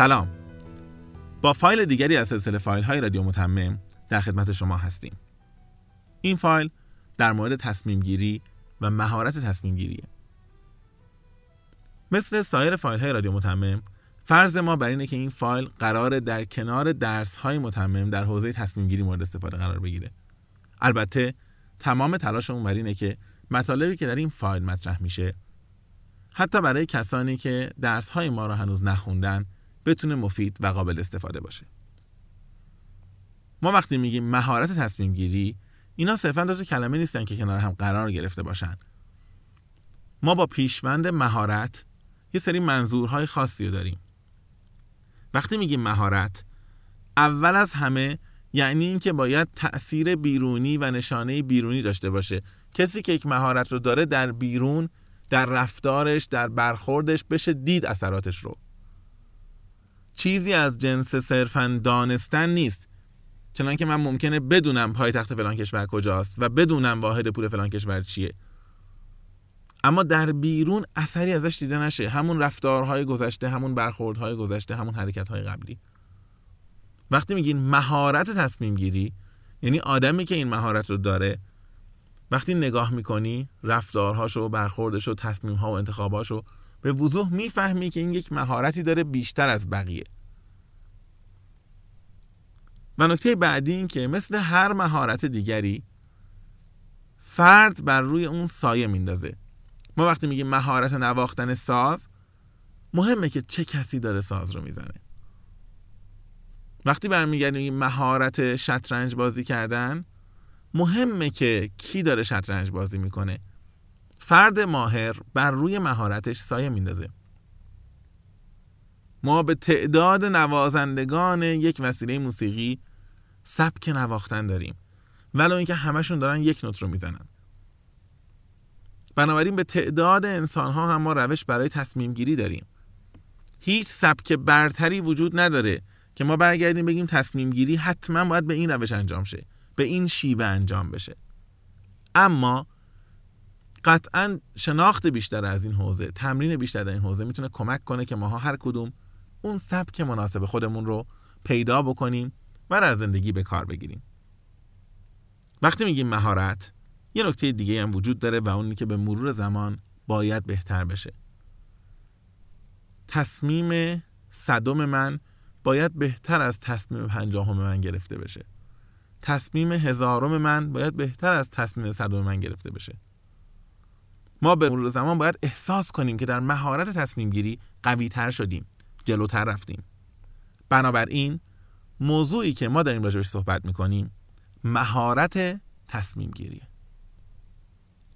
سلام. با فایل دیگری از سلسله فایل های رادیو متمم در خدمت شما هستیم. این فایل در مورد تصمیم گیری و مهارت تصمیم گیریه مثل سایر فایل های رادیو متمم فرض ما بر اینه که این فایل قرار در کنار درس های متمم در حوزه تصمیم گیری مورد استفاده قرار بگیره. البته تمام تلاشمون بر اینه که مطالبی که در این فایل مطرح میشه حتی برای کسانی که درس های ما را هنوز نخوندن بتونه مفید و قابل استفاده باشه. ما وقتی میگیم مهارت تصمیم گیری اینا صرفا دو کلمه نیستن که کنار هم قرار گرفته باشن. ما با پیشوند مهارت یه سری منظورهای خاصی رو داریم. وقتی میگیم مهارت اول از همه یعنی اینکه باید تأثیر بیرونی و نشانه بیرونی داشته باشه. کسی که یک مهارت رو داره در بیرون در رفتارش در برخوردش بشه دید اثراتش رو. چیزی از جنس صرفا دانستن نیست. چنانکه من ممکنه بدونم پایتخت فلان کشور کجاست و بدونم واحد پول فلان کشور چیه. اما در بیرون اثری ازش دیده نشه. همون رفتارهای گذشته همون برخوردهای گذشته همون حرکتهای قبلی. وقتی میگین مهارت تصمیم گیری یعنی آدمی که این مهارت رو داره وقتی نگاه می‌کنی رفتارهاشو برخوردشو تصمیمها و انتخاباشو به وضوح می‌فهمی که این یک مهارتی داره بیشتر از بقیه. و نکته بعدی این که مثل هر مهارت دیگری فرد بر روی اون سایه میندازه. ما وقتی میگیم مهارت نواختن ساز مهمه که چه کسی داره ساز رو می‌زنه. وقتی برمیگردیم مهارت شطرنج بازی کردن مهمه که کی داره شطرنج بازی می‌کنه. فرد ماهر بر روی مهارتش سایه میندازه. ما به تعداد نوازندگان یک وسیله موسیقی سبک نواختن داریم ولو اینکه همشون دارن یک نوت رو می‌زنن. بنابراین به تعداد انسان ها هم ما روش برای تصمیم گیری داریم. هیچ سبک برتری وجود نداره که ما برگردیم بگیم تصمیم گیری حتما باید به این روش انجام شه به این شیوه انجام بشه. اما قطعا شناخت بیشتر از این حوزه تمرین بیشتر در این حوزه می‌تونه کمک کنه که ماها هر کدوم اون سبک مناسب خودمون رو پیدا بکنیم و در زندگی به کار بگیریم. وقتی میگیم مهارت یه نکته دیگه هم وجود داره و اونی که به مرور زمان باید بهتر بشه. تصمیم صدم من باید بهتر از تصمیم پنجاهم من گرفته بشه. تصمیم هزارم من باید بهتر از تصمیم صدم من گرفته بشه. ما به مرور زمان باید احساس کنیم که در مهارت تصمیم گیری قوی تر شدیم جلوتر رفتیم. بنابراین موضوعی که ما داریم راجبش صحبت می‌کنیم مهارت تصمیم گیریه.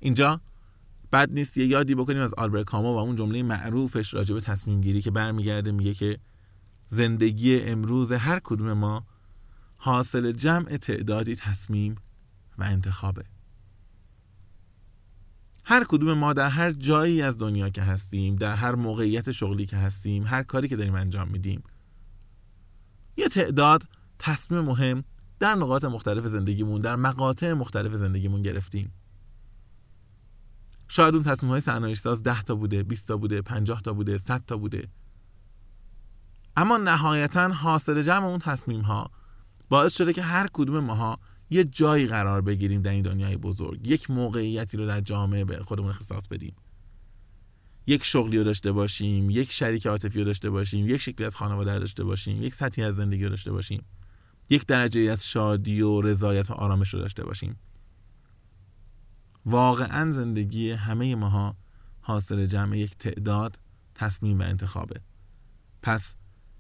اینجا بد نیست یه یادی بکنیم از آلبرت کامو و اون جمله معروفش راجب تصمیم گیری که برمیگرده میگه که زندگی امروز هر کدوم ما حاصل جمع تعدادی تصمیم و انتخابه. هر کدوم ما در هر جایی از دنیا که هستیم در هر موقعیت شغلی که هستیم هر کاری که داریم انجام میدیم یه تعداد تصمیم مهم در نقاط مختلف زندگیمون در مقاطع مختلف زندگیمون گرفتیم. شاید اون تصمیم های سرنوشت ساز 10 تا بوده 20 تا بوده 50 تا بوده 100 تا بوده. اما نهایتا حاصل جمع اون تصمیم ها باعث شده که هر کدوم ماها یه جایی قرار بگیریم در این دنیای بزرگ. یک موقعیتی رو در جامعه به خودمون اختصاص بدیم. یک شغلی رو داشته باشیم یک شریک عاطفی رو داشته باشیم یک شکلی از خانواده رو داشته باشیم یک سطحی از زندگی رو داشته باشیم یک درجه از شادی و رضایت و آرامش رو داشته باشیم. واقعا زندگی همه ماها حاصل جمع یک تعداد تصمیم و انتخابه. پس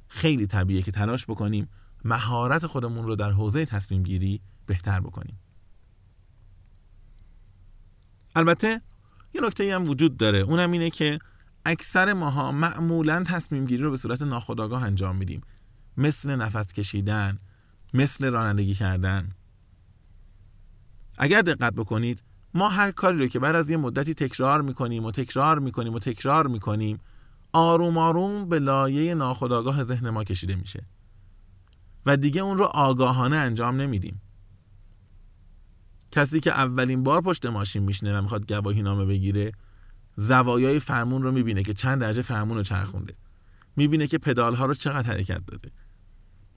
خیلی طبیعیه که تلاش بکنیم مهارت خودمون رو در حوزه تصمیم گیری بهتر بکنیم. البته یه نکته هم وجود داره. اونم اینه که اکثر ماها معمولا تصمیم گیری رو به صورت ناخودآگاه انجام میدیم. مثل نفس کشیدن مثل رانندگی کردن. اگر دقت بکنید ما هر کاری رو که بعد از یه مدتی تکرار می‌کنیم و تکرار می‌کنیم و تکرار می‌کنیم آروم آروم به لایه ناخودآگاه ذهن ما کشیده میشه. و دیگه اون رو آگاهانه انجام نمیدیم. کسی که اولین بار پشت ماشین میشنه و می‌خواد گواهی نامه بگیره زوایای فرمون رو می‌بینه که چند درجه فرمون رو چرخونده. می‌بینه که پدال ها رو چقدر حرکت داده.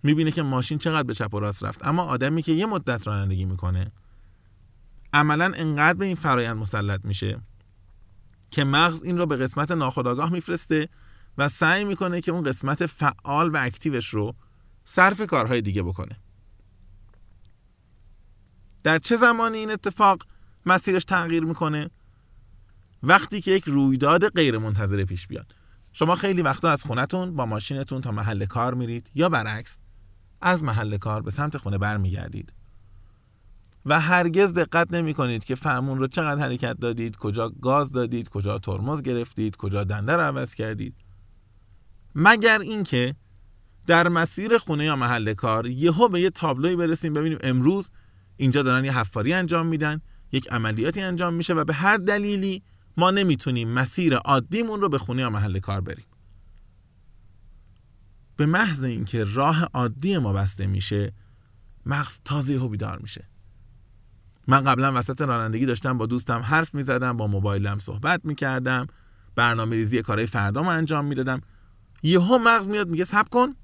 می‌بینه که ماشین چقدر به چپ و راست رفت. اما آدمی که یه مدت رانندگی می‌کنه عملا انقدر به این فرایند مسلط میشه که مغز این رو به قسمت ناخودآگاه میفرسته و سعی می‌کنه که اون قسمت فعال و اکتیوش رو صرف کارهای دیگه بکنه. در چه زمانی این اتفاق مسیرش تغییر می‌کنه؟ وقتی که یک رویداد غیر منتظره پیش بیاد. شما خیلی وقتا از خونتون با ماشینتون تا محل کار میرید یا برعکس از محل کار به سمت خونه برمیگردید. و هرگز دقت نمی کنید که فرمون رو چقدر حرکت دادید کجا گاز دادید کجا ترمز گرفتید کجا دنده رو عوض کردید. مگر اینکه در مسیر خونه یا محل کار یهو به یه تابلوی برسیم ببینیم امروز اینجا دارن یه حفاری انجام میدن یک عملیاتی انجام میشه و به هر دلیلی ما نمی‌تونیم مسیر عادیمون رو به خونه یا محل کار بریم. به محض اینکه راه عادی ما بسته میشه مغز تازه و بیدار میشه. من قبلا وسط رانندگی داشتم با دوستم حرف می‌زدم با موبایلم صحبت می‌کردم برنامه ریزی کارهای فردامو انجام می‌دادم. یهو مغز میاد میگه سب کن.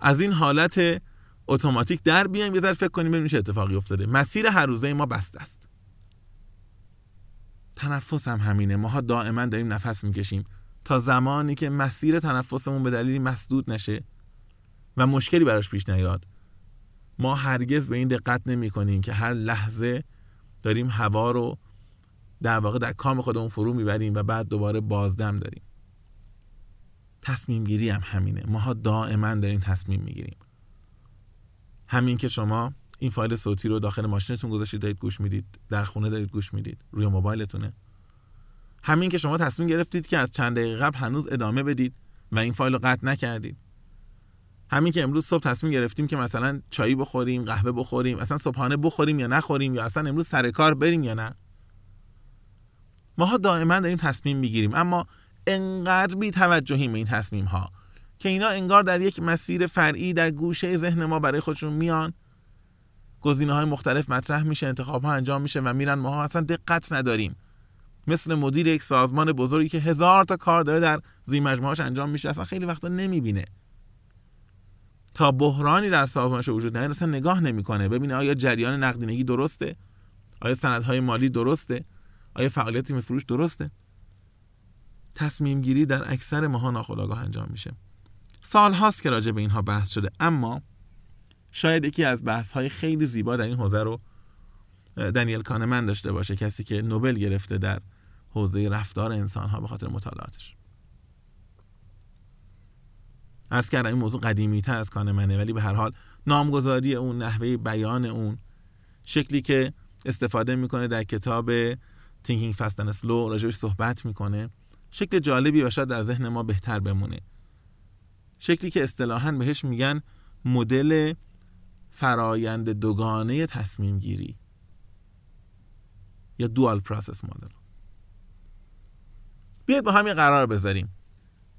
از این حالت اتوماتیک در بیایم یه ذره فکر کنیم ببینیم چه اتفاقی افتاده. مسیر هر روزه ما بسته است. تنفس هم همینه. ماها دائما داریم نفس می‌کشیم. تا زمانی که مسیر تنفسمون به دلیلی مسدود نشه و مشکلی براش پیش نیاد ما هرگز به این دقت نمی کنیم که هر لحظه داریم هوا رو در واقع در کام خودمون فرو می‌بریم و بعد دوباره بازدم داریم. تصمیم گیری هم همینه. ماها دائما داریم تصمیم می‌گیریم. همین که شما این فایل صوتی رو داخل ماشینتون گذاشتید دارید گوش می‌دید در خونه دارید گوش می‌دید روی موبایلتونه. همین که شما تصمیم گرفتید که از چند دقیقه قبل هنوز ادامه بدید و این فایل رو قطع نکردید. همین که امروز صبح تصمیم گرفتیم که مثلا چایی بخوریم قهوه بخوریم اصلا صبحانه بخوریم یا نخوریم یا اصلا امروز سر کار بریم یا نه. ماها دائما داریم تصمیم می‌گیریم اما انقدر بی توجهیم این تصمیم ها که اینا انگار در یک مسیر فرعی در گوشه ذهن ما برای خودشون میان. گزینه های مختلف مطرح میشه انتخاب ها انجام میشه و میرن. ما اصلا دقت نداریم. مثل مدیر یک سازمان بزرگی که هزار تا کار داره در مجموعهاش انجام میشه اصلا خیلی وقتا نمی‌بینه. تا بحرانی در سازمانش وجود نداره اصلا نگاه نمی‌کنه. ببینه آیا جریان نقدینگی درسته؟ آیا سندهای مالی درسته؟ آیا فعالیت تیم فروش درسته؟ تصمیم گیری در اکثر ماها ناخودآگاه انجام میشه. سال هاست که راجع به اینها بحث شده. اما شاید یکی از بحث های خیلی زیبا در این حوزه رو دنیل کانمن داشته باشه کسی که نوبل گرفته در حوزه رفتار انسان ها به خاطر مطالعاتش. عرض کردم این موضوع قدیمی تر از کانمنه ولی به هر حال نامگذاری اون نحوه بیان اون شکلی که استفاده می‌کنه در کتاب Thinking Fast and Slow راجبش صحبت می‌کنه شکل جالبی و شاید در ذهن ما بهتر بمونه. شکلی که اصطلاحا بهش میگن مدل فرایند دوگانه تصمیم گیری یا دوال پروسس مدل بیاید با هم قرار بذاریم.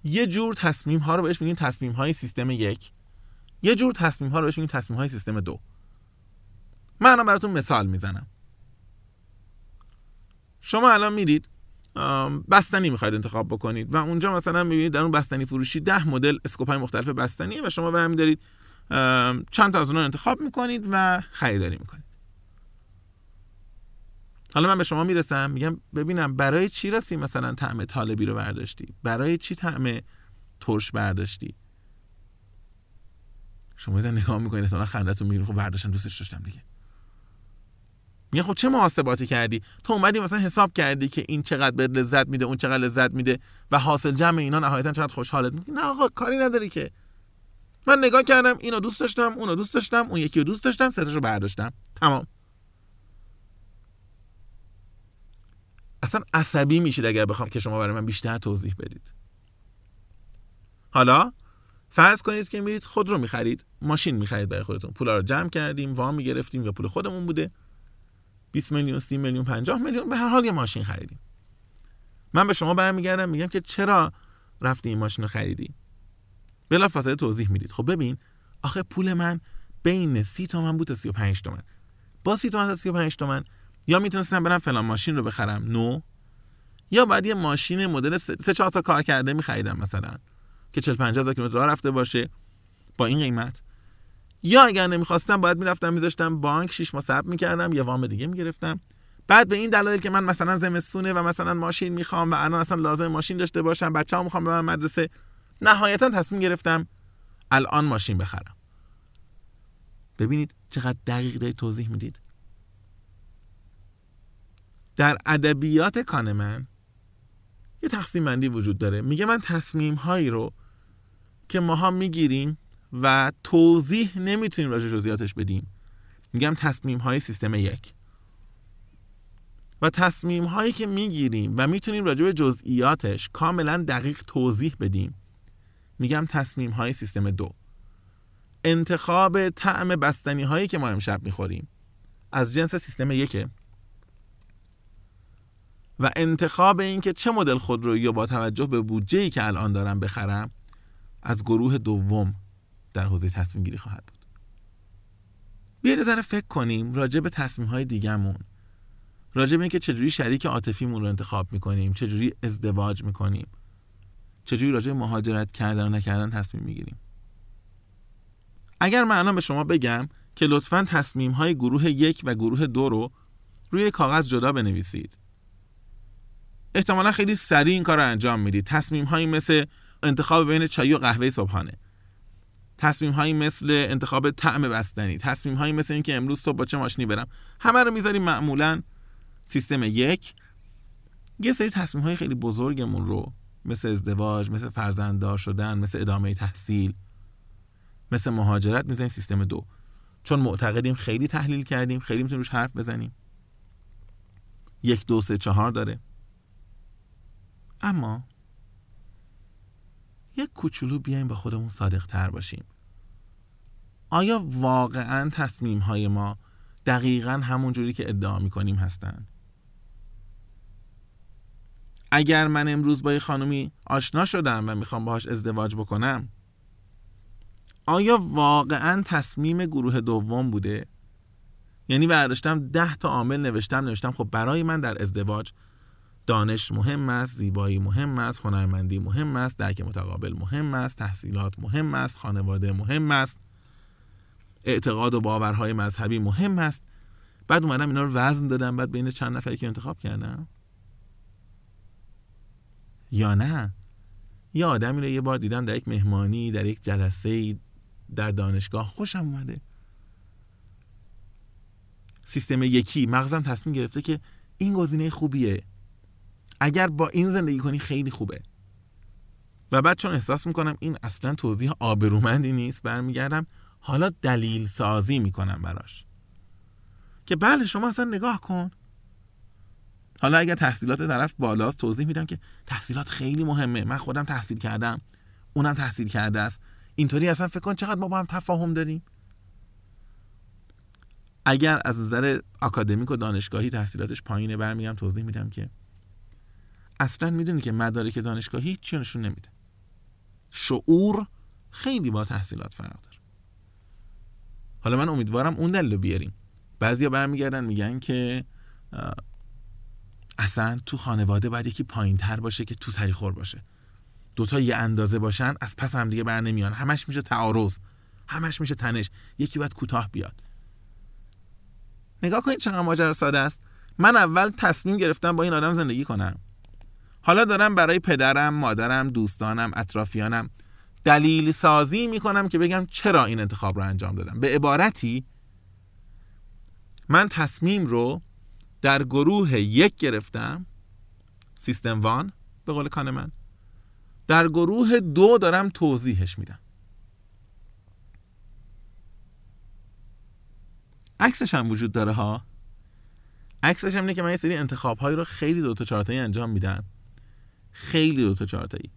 یه جور تصمیم ها رو بهش میگیم تصمیم های سیستم یک. یه جور تصمیم ها رو بهش میگیم تصمیم های سیستم دو. من براتون مثال می‌زنم. شما الان میرید بستنی می‌خواید انتخاب بکنید. و اونجا مثلا می‌بینید در اون بستنی فروشی ده مدل اسکوپ های مختلف بستنیه و شما برمی دارید چند تا از اونها انتخاب می‌کنید و خریداری می‌کنید. حالا من به شما می‌رسم میگم ببینم برای چی راستی مثلا طعم طالبی رو برداشتی؟ برای چی طعم ترش برداشتی؟ شما یه نگاه می‌کنید اصلا خندتون می‌گیره. خب برداشتم دوستش داشتم دیگه. میگه خب چه محاسباتی کردی؟ تو اومدی مثلا حساب کردی که این چقدر به لذت میده اون چقدر لذت میده و حاصل جمع اینا نهایتا چقدر خوشحالت می‌کنه نه آقا کاری نداری که. من نگاه کردم اینو دوست داشتم اونو دوست داشتم اون یکی رو دوست داشتم ستاشو برداشتم. تمام. اصلا عصبی میشید اگر بخوام که شما برای من بیشتر توضیح بدید. حالا فرض کنید که میرید خود رو می‌خرید ماشین می‌خرید برای خودتون. پولا رو جمع کردیم وام می‌گرفتیم یا پول خودمون بوده. 20 میلیون 30 میلیون 50 میلیون به هر حال یه ماشین خریدیم. من به شما برمیگردم میگم که چرا رفتی این ماشین رو خریدی؟ بلا فاصله توضیح می‌دید. خب ببین آخه پول من بین 30 تومن بود تا 35 تومن. با 30 تومن تا 35 تومن یا می‌تونستم برم فلان ماشین رو بخرم؟ نو. یا بعد یه ماشین مدل سه چهار تا کار کرده میخریدم مثلا که 40 50 هزار کیلومتر رفته باشه با این قیمت. یا اگر نمی‌خواستم باید می‌رفتم میذاشتم بانک 6 ماه صبر می‌کردم یه وام دیگه می‌گرفتم. بعد به این دلایل که من مثلا زمستونه و مثلا ماشین می‌خوام و الان اصلا لازم ماشین داشته باشم بچه‌ها می‌خوام ببرم مدرسه نهایتا تصمیم گرفتم الان ماشین بخرم. ببینید چقدر دقیق دارید توضیح می‌دید. در ادبیات کانمن یه تقسیم بندی وجود داره. میگه من تصمیم هایی رو که ماها می‌گیریم و توضیح نمی‌تونیم راجع جزئیاتش بدیم. میگم تصمیم های سیستم یک. و تصمیم هایی که می‌گیریم و می‌تونیم راجع به جزئیاتش کاملا دقیق توضیح بدیم. میگم تصمیم های سیستم دو. انتخاب طعم بستنی هایی که ما امشب می‌خوریم. از جنس سیستم یکه. و انتخاب اینکه چه مدل خودرویی با توجه به بودجه ای که الان دارم بخرم از گروه دوم. در حوزه تصمیم گیری خواهد بود. بیاید ذره فکر کنیم راجع به تصمیم های دیگهمون. راجع به اینکه چجوری شریک عاطفیمون رو انتخاب می‌کنیم چجوری ازدواج می‌کنیم چجوری راجع مهاجرت کردن و نکردن تصمیم می‌گیریم. اگر من به شما بگم که لطفا تصمیم های گروه یک و گروه دو رو روی کاغذ جدا بنویسید. احتمالا خیلی سریع این کار رو انجام می‌دید. تصمیم هایی مثل انتخاب بین چای و قهوه صبحانه. تصمیم هایی مثل انتخاب طعم بستنی تصمیم هایی مثل اینکه امروز صبح با چه ماشینی برم. همه رو می‌ذاریم معمولا سیستم یک. یه سری تصمیم های خیلی بزرگمون رو مثل ازدواج مثل فرزنددار شدن مثل ادامه تحصیل مثل مهاجرت می‌زنیم سیستم دو. چون معتقدیم خیلی تحلیل کردیم خیلی می‌تونیم روش حرف بزنیم. یک دو سه چهار داره. اما یک کوچولو بیایم با خودمون صادق تر باشیم. آیا واقعا تصمیم های ما دقیقا همون جوری که ادعا می‌کنیم هستن؟ اگر من امروز با یه خانمی آشنا شدم و می‌خوام باهاش ازدواج بکنم آیا واقعا تصمیم گروه دوم بوده؟ یعنی برداشتم ده تا عامل نوشتم نوشتم خب برای من در ازدواج دانش مهم است زیبایی مهم است هنرمندی مهم است درک متقابل مهم است تحصیلات مهم است خانواده مهم است. اعتقاد و باورهای مذهبی مهم است. بعد اومدم اینا رو وزن دادم بعد بین چند نفری که انتخاب کردم. یا نه؟ یه آدمی رو یه بار دیدم در یک مهمانی در یک جلسه در دانشگاه خوشم اومده. سیستم یکی. مغزم تصمیم گرفته که این گزینه خوبیه. اگر با این زندگی کنی خیلی خوبه. و بعد چون احساس می‌کنم این اصلا توضیح آبرومندی نیست برمیگردم حالا دلیل سازی می‌کنم براش. که بله شما اصلا نگاه کن. حالا اگر تحصیلات طرف بالاست توضیح میدم که تحصیلات خیلی مهمه. من خودم تحصیل کردم. اونم تحصیل کرده است. اینطوری اصلا فکر کن چقدر ما با هم تفاهم داریم. اگر از نظر آکادمیک و دانشگاهی تحصیلاتش پایینه برمیگم توضیح میدم که اصلا می‌دونی که مدارک دانشگاهی چی نشون نمیده. شعور خیلی با تحصیلات فرق داره. حالا من امیدوارم اون دلیل رو بیاریم. بعضیا برمیگردن میگن که اصلا تو خانواده باید یکی پایین تر باشه که تو سری خور باشه. دوتا یه اندازه باشن از پس هم دیگه بر نمیان همش میشه تعارض. همش میشه تنش. یکی باید کوتاه بیاد. نگاه کنید چقدر ماجرا ساده است. من اول تصمیم گرفتم با این آدم زندگی کنم. حالا دارم برای پدرم، مادرم، دوستانم، اطرافیانم دلیل سازی می‌کنم که بگم چرا این انتخاب رو انجام دادم. به عبارتی من تصمیم رو در گروه یک گرفتم سیستم وان به قول کان من در گروه دو دارم توضیحش میدم. عکسش هم وجود داره ها. عکسش هم اینه که من یه سری انتخاب هایی رو خیلی دو تا چهارتایی انجام میدم. خیلی دو تا چهارتایی.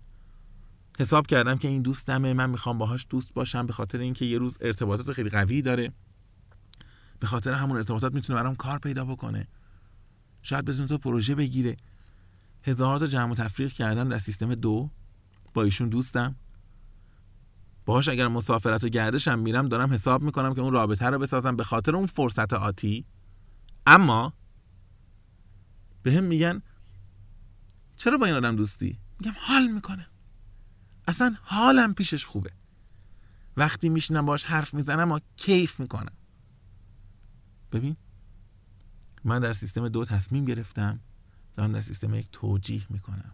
حساب کردم که این دوستمه من می‌خوام باهاش دوست باشم به خاطر اینکه یه روز ارتباطات خیلی قوی داره. به خاطر همون ارتباطات می‌تونه برام کار پیدا بکنه. شاید بزنه تو پروژه بگیره. هزار تا جمع و تفریق کردم در سیستم دو. با ایشون دوستم. باهاش اگر مسافرت و گردشم میرم دارم حساب می‌کنم که اون رابطه رو بسازم به خاطر اون فرصت آتی. اما به میگن چرا با این آدم دوستی؟ میگم حال می‌کنه. اصلا حالم پیشش خوبه. وقتی میشینم باش حرف می‌زنم و کیف می‌کنم. ببین من در سیستم دو تصمیم گرفتم دارم در سیستم یک توجیه می‌کنم.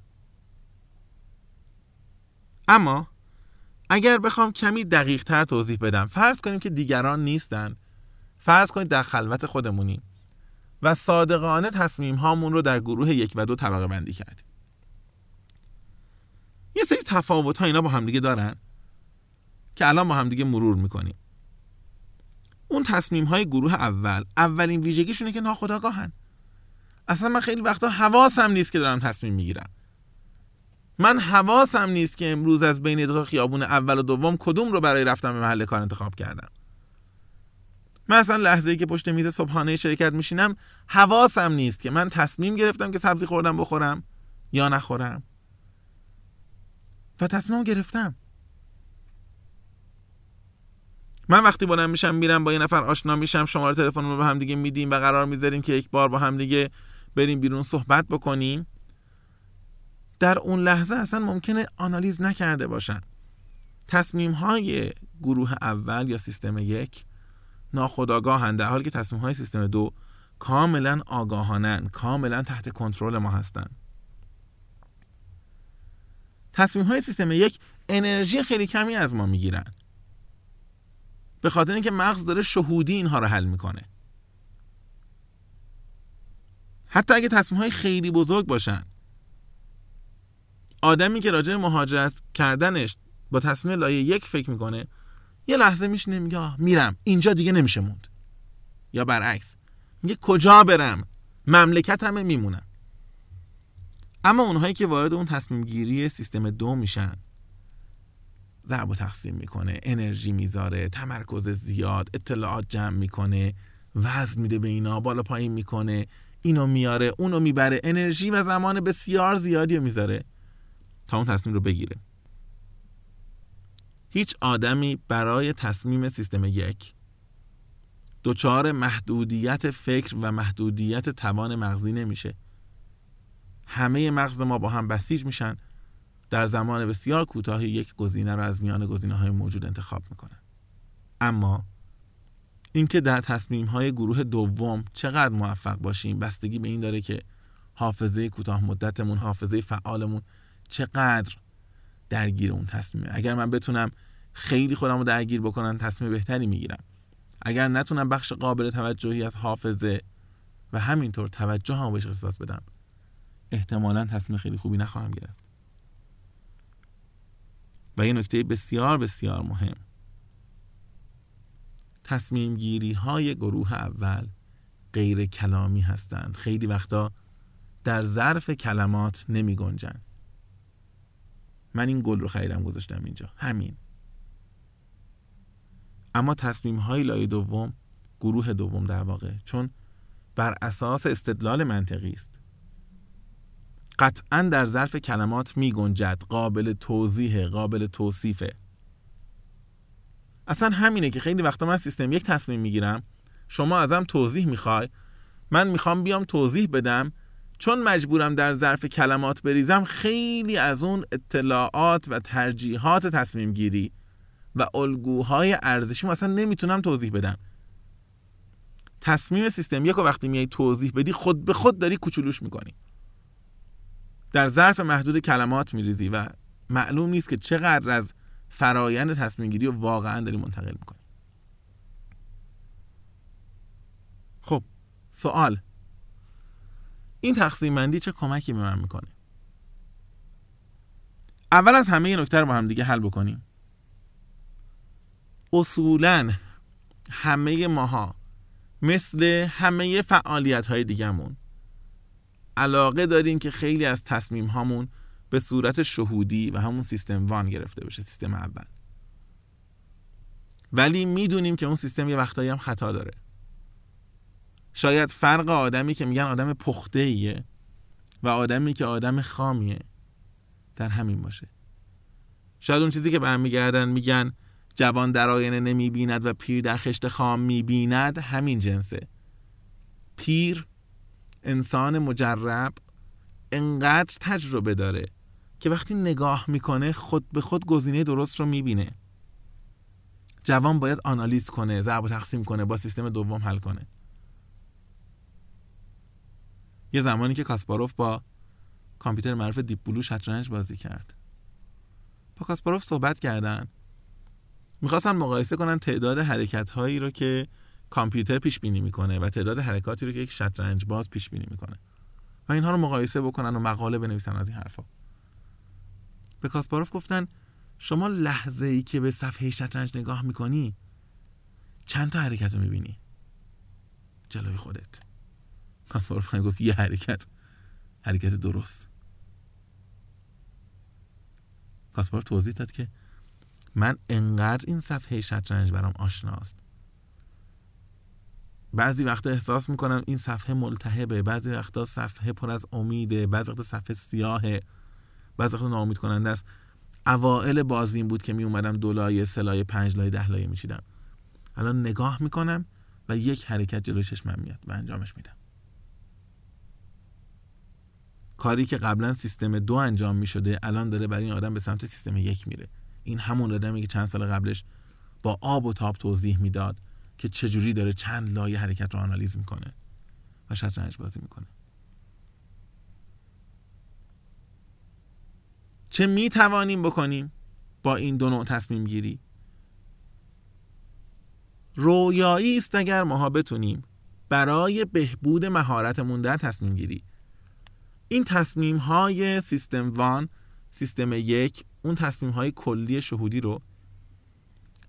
اما اگر بخوام کمی دقیق تر توضیح بدم فرض کنیم که دیگران نیستن. فرض کنید در خلوت خودمونیم و صادقانه تصمیم هامون رو در گروه یک و دو طبقه بندی کردیم. یه سری تفاوت ها اینا با همدیگه دارن که الان با همدیگه مرور می‌کنیم. اون تصمیم های گروه اول اولین ویژگیشونه که ناخداگاهن اصلا من خیلی وقتا حواسم نیست که دارم تصمیم می‌گیرم. من حواسم نیست که امروز از بین دو تا خیابون اول و دوم کدوم رو برای رفتن به محل کار انتخاب کردم. من اصلا لحظه ای که پشت میز صبحانه شرکت میشینم حواسم نیست که من تصمیم گرفتم که سبزی خوردم بخورم یا نخورم. و تصمیم گرفتم. من وقتی بلند میشم میرم با یه نفر آشنا میشم شماره تلفن رو به هم دیگه میدیم و قرار می‌ذاریم که یک بار با هم دیگه بریم بیرون صحبت بکنیم. در اون لحظه اصلا ممکنه آنالیز نکرده باشن. تصمیم های گروه اول یا سیستم یک ناخداگاهن در حالی که تصمیم های سیستم دو کاملا آگاهانن کاملا تحت کنترل ما هستن. تصمیم های سیستم یک انرژی خیلی کمی از ما می‌گیرن. به خاطر اینکه مغز داره شهودی اینها رو حل می‌کنه. حتی اگه تصمیم های خیلی بزرگ باشن آدمی که راجع مهاجرت کردنش با تصمیم لایه یک فکر می‌کنه یه لحظه میشینه میگه میرم. اینجا دیگه نمیشه موند. یا برعکس میگه کجا برم؟ مملکت همه میمونم اما اونهایی که وارد اون تصمیم گیری سیستم دو میشن. ضرب و تقسیم می‌کنه انرژی می‌ذاره تمرکز زیاد اطلاعات جمع می‌کنه وزن میده به اینا بالا پایین می‌کنه اینو میاره اونو می‌بره. انرژی و زمان بسیار زیادی می‌ذاره تا اون تصمیم رو بگیره. هیچ آدمی برای تصمیم سیستم یک دچار محدودیت فکر و محدودیت توان مغزی نمیشه. همه مغز ما با هم بسیج میشن. در زمان بسیار کوتاهی یک گزینه رو از میان گزینه های موجود انتخاب می‌کنن اما اینکه در تصمیم های گروه دوم چقدر موفق باشیم بستگی به این داره که حافظه کوتاه مدتمون حافظه فعالمون چقدر درگیر اون تصمیمه. اگر من بتونم خیلی خودم رو درگیر بکنم تصمیم بهتری می‌گیرم. اگر نتونم بخش قابل توجهی از حافظه و همینطور توجه هم بهش احساس بدم احتمالا تصمیم خیلی خوبی نخواهم گرفت. و یه نکته بسیار بسیار مهم. تصمیم گیری های گروه اول غیر کلامی هستند. خیلی وقتا در ظرف کلمات نمی گنجن. من این گل رو خریدم گذاشتم اینجا. همین. اما تصمیم های لایه دوم گروه دوم در واقع چون بر اساس استدلال منطقی است. قطعا در ظرف کلمات می گنجد قابل توضیح قابل توصیفه. اصلا همینه که خیلی وقتا من سیستم یک تصمیم می‌گیرم شما ازم توضیح می‌خوای من می‌خوام بیام توضیح بدم چون مجبورم در ظرف کلمات بریزم خیلی از اون اطلاعات و ترجیحات تصمیم گیری و الگوهای ارزشی اصلا نمی‌تونم توضیح بدم. تصمیم سیستم یک وقتی میای توضیح بدی خود به خود داری کوچولوش می‌کنی. در ظرف محدود کلمات میریزی و معلوم نیست که چقدر از فرایند تصمیم گیری رو واقعا داری منتقل می‌کنی. خب سوال. این تقسیم بندی چه کمکی به من می‌کنه؟ اول از همه نکته رو با هم دیگه حل بکنیم. اصولا همه ماها مثل همه فعالیت های دیگهمون علاقه داریم که خیلی از تصمیم هامون به صورت شهودی و همون سیستم وان گرفته بشه سیستم اول. ولی می‌دونیم که اون سیستم یه وقتایی هم خطا داره. شاید فرق آدمی که میگن آدم پخته ایه و آدمی که آدم خامیه در همین باشه. شاید اون چیزی که برمیگردن میگن جوان در آینه نمی‌بیند و پیر در خشت خام می‌بیند همین جنسه. پیر انسان مجرب انقدر تجربه داره که وقتی نگاه می‌کنه خود به خود گزینه درست رو می‌بینه. جوان باید آنالیز کنه ضرب و تقسیم کنه با سیستم دوم حل کنه. یه زمانی که کاسپاروف با کامپیوتر معروف دیپ بلو شطرنج بازی کرد. با کاسپاروف صحبت کردن. می‌خواستن مقایسه کنن تعداد حرکت هایی رو که کامپیوتر پیش بینی می‌کنه و تعداد حرکاتی رو که یک شطرنج باز پیش بینی می‌کنه. و اینها رو مقایسه بکنن و مقاله بنویسن از این حرفا. به کاسپاروف گفتن شما لحظه ای که به صفحه شطرنج نگاه می‌کنی چند تا حرکت رو می‌بینی؟ جلوی خودت. کاسپاروف گفت یه حرکت. حرکت درست. کاسپاروف توضیح داد که من انقدر این صفحه شطرنج برام آشناست بعضی وقتا احساس می‌کنم این صفحه ملتهبه بعضی وقتا صفحه پر از امیده بعضی وقتا صفحه سیاهه بعضی وقتا ناامید کننده است. اوائل بازیم بود که می اومدم دو لایه سه لایه پنج لایه ده لایه میشیدم الان نگاه می‌کنم و یک حرکت جلوی چشمم میاد و انجامش میدم. کاری که قبلا سیستم دو انجام می‌شده الان داره برای این آدم به سمت سیستم یک میره. این همون آدمی که چند سال قبلش با آب و تاب توضیح می‌داد. که چجوری داره چند لایه حرکت رو آنالیز می‌کنه و شطرنج بازی می‌کنه. چه می توانیم بکنیم با این دو نوع تصمیم گیری؟ رویایی است اگر ماها بتونیم برای بهبود مهارتمون در تصمیم گیری. این تصمیم های سیستم وان سیستم یک اون تصمیم های کلی شهودی رو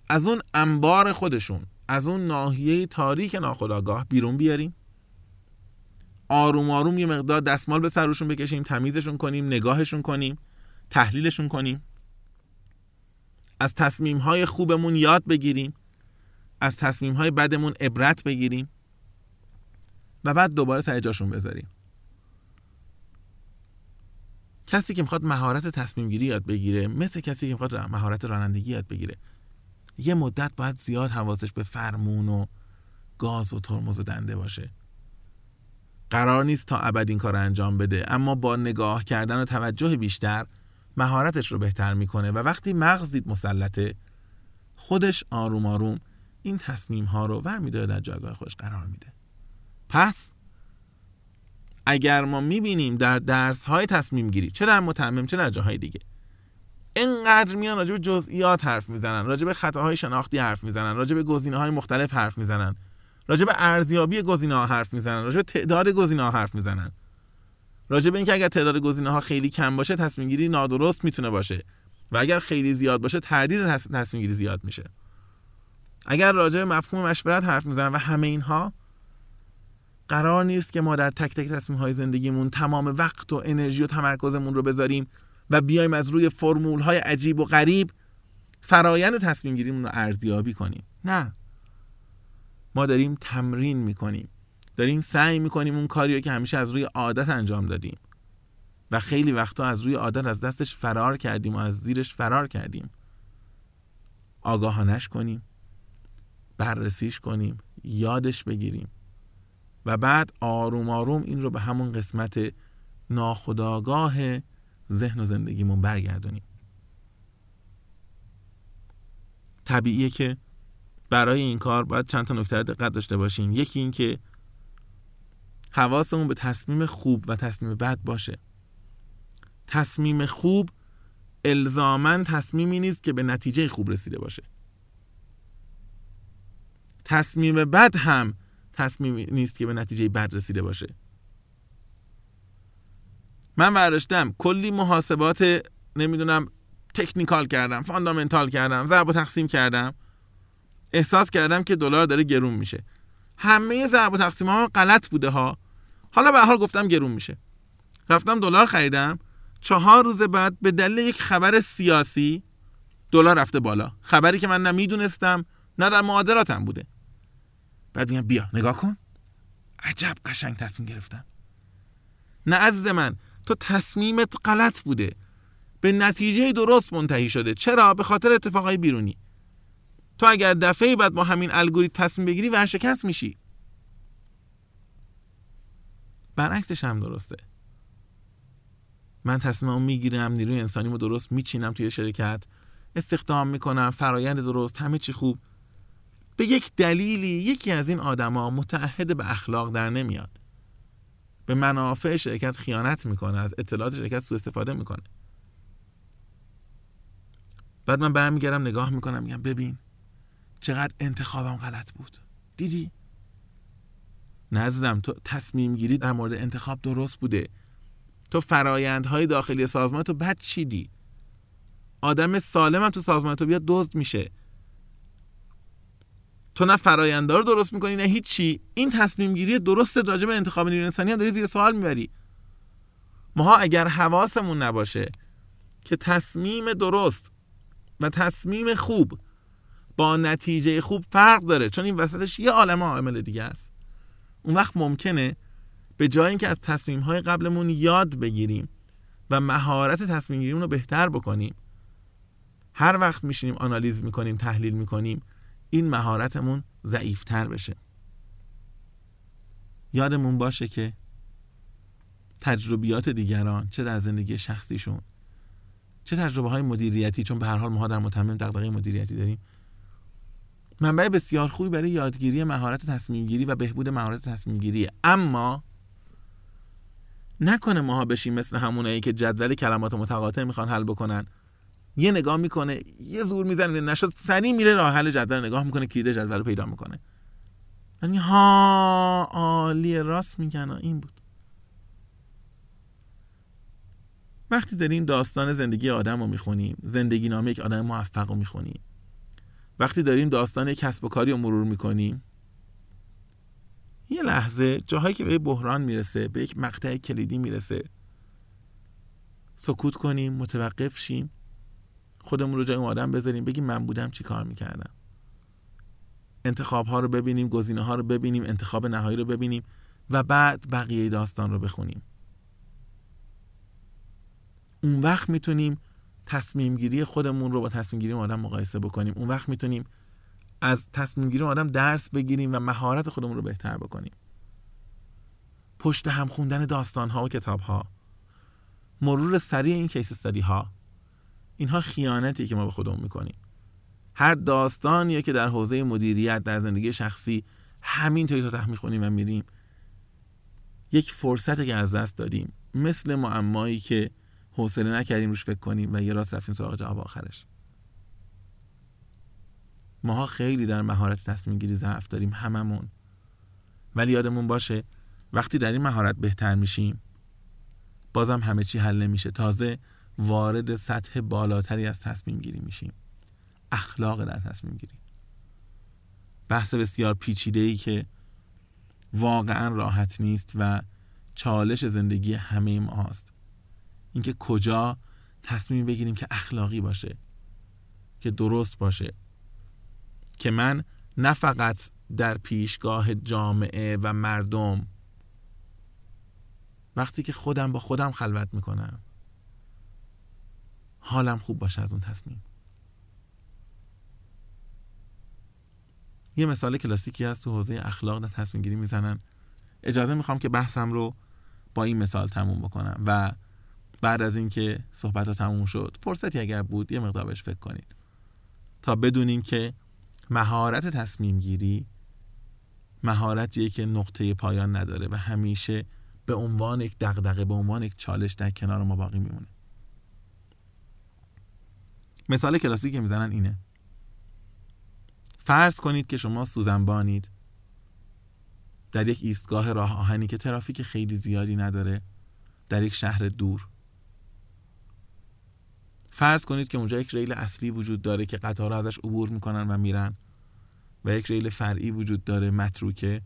از اون انبار خودشون از اون ناحیه تاریک ناخداگاه بیرون بیاریم. آروم آروم یه مقدار دستمال به سرشون بکشیم تمیزشون کنیم نگاهشون کنیم تحلیلشون کنیم. از تصمیم های خوبمون یاد بگیریم. از تصمیم های بدمون عبرت بگیریم. و بعد دوباره سر جاشون بذاریم. کسی که می‌خواد مهارت تصمیم گیری یاد بگیره مثل کسی که می‌خواد مهارت رانندگی یاد بگیره. یه مدت باید زیاد حواسش به فرمون و گاز و ترمز و دنده باشه. قرار نیست تا ابد این کار انجام بده اما با نگاه کردن و توجه بیشتر مهارتش رو بهتر می‌کنه و وقتی مغز دید مسلطه خودش آروم آروم این تصمیم ها رو ور میداره در جایگاه خودش قرار میده. پس اگر ما می‌بینیم در درس های تصمیم گیری چه در متمم چه در جاهای دیگه انقدر میان راجع به جزئیات حرف می‌زنن راجع به خطاهای شناختی حرف می‌زنن راجع به گزینه های مختلف حرف می‌زنن راجع به ارزیابی گزینه ها حرف می‌زنن راجع به تعداد گزینه ها حرف می‌زنن. راجع به اینکه اگر تعداد گزینه ها خیلی کم باشه تصمیم گیری نادرست می‌تونه باشه. و اگر خیلی زیاد باشه تردید تصمیم گیری زیاد میشه. اگر راجع به مفهوم مشورت حرف می‌زنن و همه اینها قرار نیست که ما در تک تک تصمیم های زندگیمون تمام وقت و انرژی و تمرکزمون رو بذاریم و بیایم از روی فرمول های عجیب و غریب فرایند تصمیم گیریمون رو ارزیابی کنیم. نه. ما داریم تمرین می‌کنیم. داریم سعی می‌کنیم اون کاریو که همیشه از روی عادت انجام دادیم. و خیلی وقتا از روی عادت از دستش فرار کردیم و از زیرش فرار کردیم. آگاهانش کنیم. بررسیش کنیم. یادش بگیریم. و بعد آروم آروم این رو به همون قسمت ناخداگاه ذهن و زندگیمون برگردونیم. طبیعیه که برای این کار باید چند تا نکته دقت داشته باشیم. یکی این که حواسمون به تصمیم خوب و تصمیم بد باشه. تصمیم خوب الزامن تصمیمی نیست که به نتیجه خوب رسیده باشه. تصمیم بد هم تصمیمی نیست که به نتیجه بد رسیده باشه. من برداشتم. کلی محاسبات نمی‌دونم تکنیکال کردم فاندامنتال کردم ضرب و تقسیم کردم. احساس کردم که دلار داره گرون میشه. همه ضرب و تقسیم ها غلط بوده ها. حالا به حال گفتم گرون میشه. رفتم دلار خریدم. چهار روز بعد به دلیل یک خبر سیاسی دلار رفته بالا. خبری که من نمی‌دونستم نه در معادلاتم بوده. بعد میگم بیا نگاه کن. عجب قشنگ تصمیم گرفتم. نه عزیز من تو تصمیمت غلط بوده. به نتیجه درست منتهی شده. چرا؟ به خاطر اتفاقای بیرونی. تو اگر دفعه بعد با همین الگوریتم تصمیم بگیری ورشکست میشی. برعکسش هم درسته. من تصمیمم می‌گیرم نیروی انسانیمو درست میچینم توی شرکت. استخدام می‌کنم فرایند درست همه چی خوب. به یک دلیلی یکی از این آدما متعهد به اخلاق در نمیاد. به منافع شرکت خیانت می‌کنه از اطلاعات شرکت سوء استفاده می‌کنه. بعد من برمیگردم نگاه می‌کنم میگم ببین چقدر انتخابم غلط بود. دیدی؟ نزدم تو تصمیم گیری در مورد انتخاب درست بوده. تو فرایندهای داخلی سازمان تو بد چیدی. آدم سالم هم تو سازمان تو بیاد دزد میشه. تو نه فراینده رو درست می‌کنی نه هیچی. این تصمیم گیری درست راجع به انتخاب نیروی انسانی هم داری زیر سوال می‌بری. ماها اگر حواسمون نباشه که تصمیم درست و تصمیم خوب با نتیجه خوب فرق داره چون این وسطش یه عالم عامل دیگه است. اون وقت ممکنه به جای اینکه از تصمیم های قبلمون یاد بگیریم و مهارت تصمیم گیریمون رو بهتر بکنیم هر وقت میشینیم آنالیز می‌کنیم تحلیل می‌کنیم این مهارتمون ضعیفتر بشه. یادمون باشه که تجربیات دیگران چه در زندگی شخصیشون چه تجربه های مدیریتی چون به هر حال ما در متمم دغدغه مدیریتی داریم. منبع بسیار خوبی برای یادگیری مهارت تصمیم گیری و بهبود مهارت تصمیم گیری اما نکنه ماها بشیم مثل همونایی که جدول کلمات متقاطع می‌خوان حل بکنن. یه نگاه می‌کنه یه زور می‌زنه نشد. سریع میره راه حل جدول نگاه می‌کنه کلید جدول رو پیدا می‌کنه. یعنی ها عالی راست میگن این بود. وقتی داریم داستان زندگی آدم رو می‌خونیم زندگی نامه یک آدم موفق رو می‌خونیم. وقتی داریم داستان کسب و کاری رو مرور می‌کنیم یه لحظه جاهایی که به بحران می‌رسه به یک مقطع کلیدی می‌رسه سکوت کنیم متوقف شیم. خودمون رو جای اون آدم بذاریم بگیم من بودم چی کار می‌کردم. انتخاب ها رو ببینیم گزینه ها رو ببینیم انتخاب نهایی رو ببینیم و بعد بقیه داستان رو بخونیم. اون وقت می‌تونیم تصمیم گیری خودمون رو با تصمیم گیری آدم مقایسه بکنیم. اون وقت می‌تونیم از تصمیم گیری آدم درس بگیریم و مهارت خودمون رو بهتر بکنیم. پشت هم خوندن داستان ها و کتاب ها مرور سریع این کیس استادی ها اینها خیانتی که ما به خودمون می‌کنیم. هر داستانیه که در حوزه مدیریت در زندگی شخصی همینطوری تو تخ می‌خونیم و میریم. یک فرصتی که از دست دادیم. مثل معمایی که حوصله نکردیم روش فکر کنیم و یه راست رفتیم سراغ جواب آخرش. ماها خیلی در مهارت تصمیم گیری ضعف داریم هممون. ولی یادمون باشه وقتی در این مهارت بهتر میشیم بازم همه چی حل نمیشه. تازه وارد سطح بالاتری از تصمیم گیری میشیم. اخلاق در تصمیم گیری. بحث بسیار پیچیده ای که واقعا راحت نیست و چالش زندگی همه ما هست اینکه کجا تصمیم بگیریم که اخلاقی باشه که درست باشه. که من نه فقط در پیشگاه جامعه و مردم وقتی که خودم با خودم خلوت می‌کنم. حالم خوب باشه از اون تصمیم. یه مثال کلاسیکی هست تو حوزه اخلاق در تصمیم گیری می‌زنن. اجازه می‌خوام که بحثم رو با این مثال تموم بکنم و بعد از اینکه صحبت ها تموم شد فرصتی اگر بود یه مقدار بهش فکر کنید تا بدونیم که مهارت تصمیم گیری مهارتیه که نقطه پایان نداره و همیشه به عنوان یک دغدغه به عنوان یک چالش در کنار ما باقی میمونه. مثال کلاسیکی که می‌زنن اینه. فرض کنید که شما سوزنبانید. در یک ایستگاه راه آهنی که ترافیک خیلی زیادی نداره در یک شهر دور. فرض کنید که اونجا یک ریل اصلی وجود داره که قطارها ازش عبور می‌کنن و میرن و یک ریل فرعی وجود داره متروکه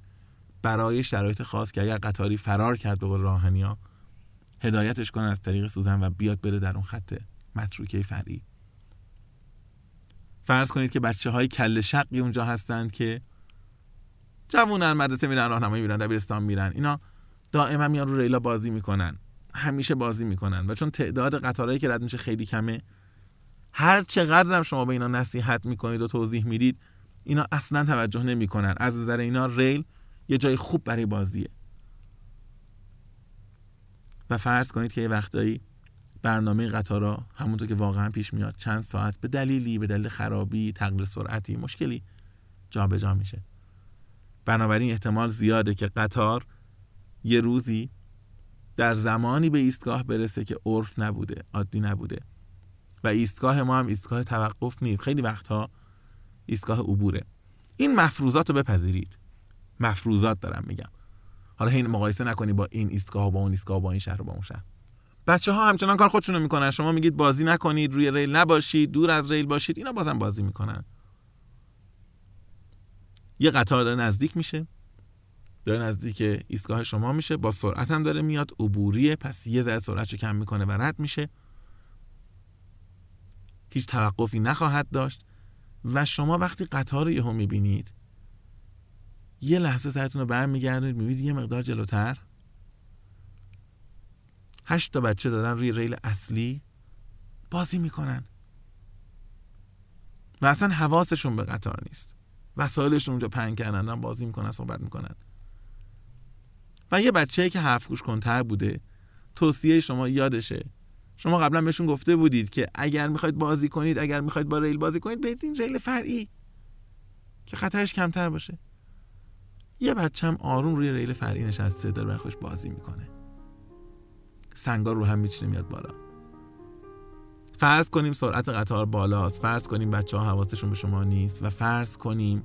برای شرایط خاص که اگر قطاری فرار کرد به ها هدایتش کنن از طریق سوزن و بیاد بره در اون خط متروکه فرعی. فرض کنید که بچه های کل شقی اونجا هستند که جوونن مدرسه میرن راهنمایی میرن دبیرستان میرن. اینا دائما میان رو ریلا بازی می‌کنن. همیشه بازی می‌کنن. و چون تعداد قطارهایی که رد میشه خیلی کمه هر چقدر هم شما به اینا نصیحت می‌کنید و توضیح می‌دید اینا اصلا توجه نمی‌کنن. از نظر اینا ریل یه جای خوب برای بازیه. و فرض کنید که یه وقتایی برنامه قطارا همونطور که واقعا پیش میاد. چند ساعت به دلیلی به دلیل خرابی تغییر سرعتی مشکلی جابجا جا میشه. بنابراین احتمال زیاده که قطار یه روزی در زمانی به ایستگاه برسه که عرف نبوده عادی نبوده. و ایستگاه ما هم ایستگاه توقف نیست. خیلی وقتها ایستگاه عبوره. این مفروضات رو بپذیرید. مفروضات دارم میگم. حالا این مقایسه نکنی با این ایستگاه با اون ایستگاه با این شهر و با اون شهر. بچه ها همچنان کار خودشونو می‌کنن. شما میگید بازی نکنید روی ریل نباشید دور از ریل باشید اینا بازم بازی می‌کنن. یه قطار داره نزدیک میشه. داره نزدیک ایستگاه شما میشه. با سرعت هم داره میاد. عبوریه پس یه ذره سرعت کم می‌کنه و رد میشه. هیچ توقفی نخواهد داشت. و شما وقتی قطار رو یهو می‌بینید یه لحظه سرتون رو برمیگردونید می‌بینید یه مقدار جلوتر. هشت تا بچه دارن روی ریل اصلی بازی می‌کنن. و اصلا حواسشون به قطار نیست. وسایلشون اونجا پنگ کردن بازی می‌کنن صحبت می‌کنن. و یه بچه که حرف گوش کنتر بوده توصیه شما یادشه. شما قبلا بهشون گفته بودید که اگر می‌خواید بازی کنید اگر می‌خواید با ریل بازی کنید برید این ریل فرعی. که خطرش کمتر باشه. یه بچه هم آروم روی ریل فرعی نشسته داره برای خوش بازی می‌کنه. سنگا رو هم میچینه میاد بالا. فرض کنیم سرعت قطار بالاست. فرض کنیم بچه ها حواسشون به شما نیست و فرض کنیم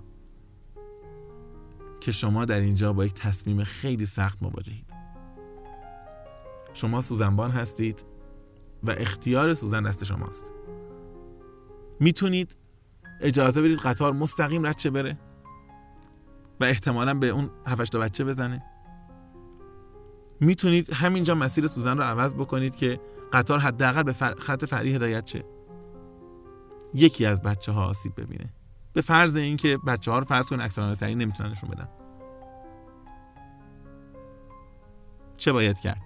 که شما در اینجا با یک تصمیم خیلی سخت مواجهید. شما سوزنبان هستید و اختیار سوزن دست شماست. می‌تونید اجازه بدید قطار مستقیم رد بره و احتمالا به اون هفت بچه بزنه. می‌تونید همینجا مسیر سوزن رو عوض بکنید که قطار حداقل به خط فرعی هدایت شه. یکی از بچه ها آسیب ببینه. به فرض اینکه بچه ها رو فرض کنید اکسلران سریع نمی‌تونن نشون بدن. چه باید کرد؟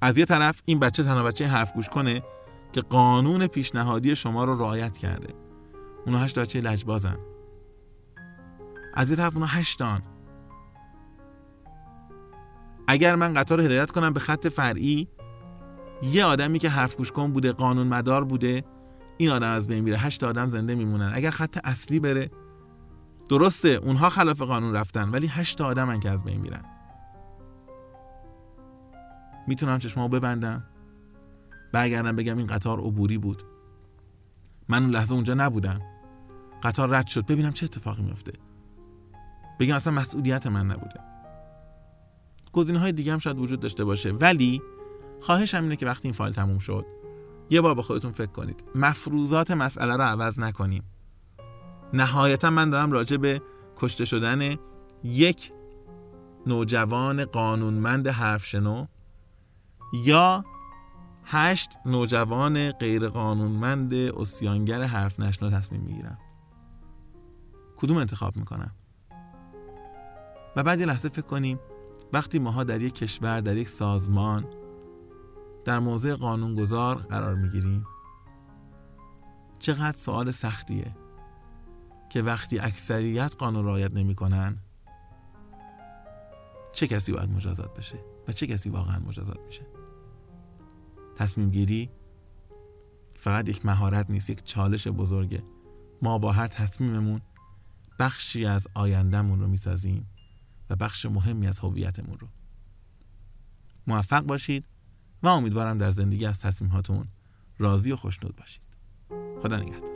از یه طرف این بچه تنها بچه حرف گوش کنه که قانون پیشنهادی شما رو رعایت کرده. اونا هشت بچه لجبازن. از یه طرف اونا هشتان اگر من قطار رو هدایت کنم به خط فرعی یه آدمی که حرف گوش کن بوده قانون مدار بوده این آدم از بین میره. هشت آدم زنده میمونن. اگر خط اصلی بره درسته اونها خلاف قانون رفتن ولی هشت آدم که از بین میرن. می‌تونم چشمامو ببندم؟ برگردم بگم این قطار عبوری بود. من اون لحظه اونجا نبودم. قطار رد شد. ببینم چه اتفاقی میفته. بگم اصلا مسئولیت من نبوده. گزینه های دیگه هم شاید وجود داشته باشه. ولی خواهش اینه که وقتی این فایل تموم شد یه بار با خودتون فکر کنید. مفروضات مسئله رو عوض نکنیم. نهایتا من دارم راجع به کشته شدن یک نوجوان قانونمند حرف شنو یا هشت نوجوان غیر قانونمند اسیانگر حرف نشنا تصمیم می‌گیرم. کدوم انتخاب می‌کنم؟ و بعد یه لحظه فکر کنیم وقتی ماها در یک کشور در یک سازمان در موضع قانونگذار قرار می‌گیریم چقدر سوال سختیه که وقتی اکثریت قانون رعایت نمی‌کنن چه کسی باید مجازات بشه و چه کسی واقعا مجازات میشه؟ تصمیم گیری فقط یک مهارت نیست یک چالش بزرگه. ما با هر تصمیممون بخشی از آیندهمون رو می‌سازیم. بخش مهمی از هویتمون رو. موفق باشید و امیدوارم در زندگی از تصمیماتون راضی و خوشنود باشید. خدا نگهدار.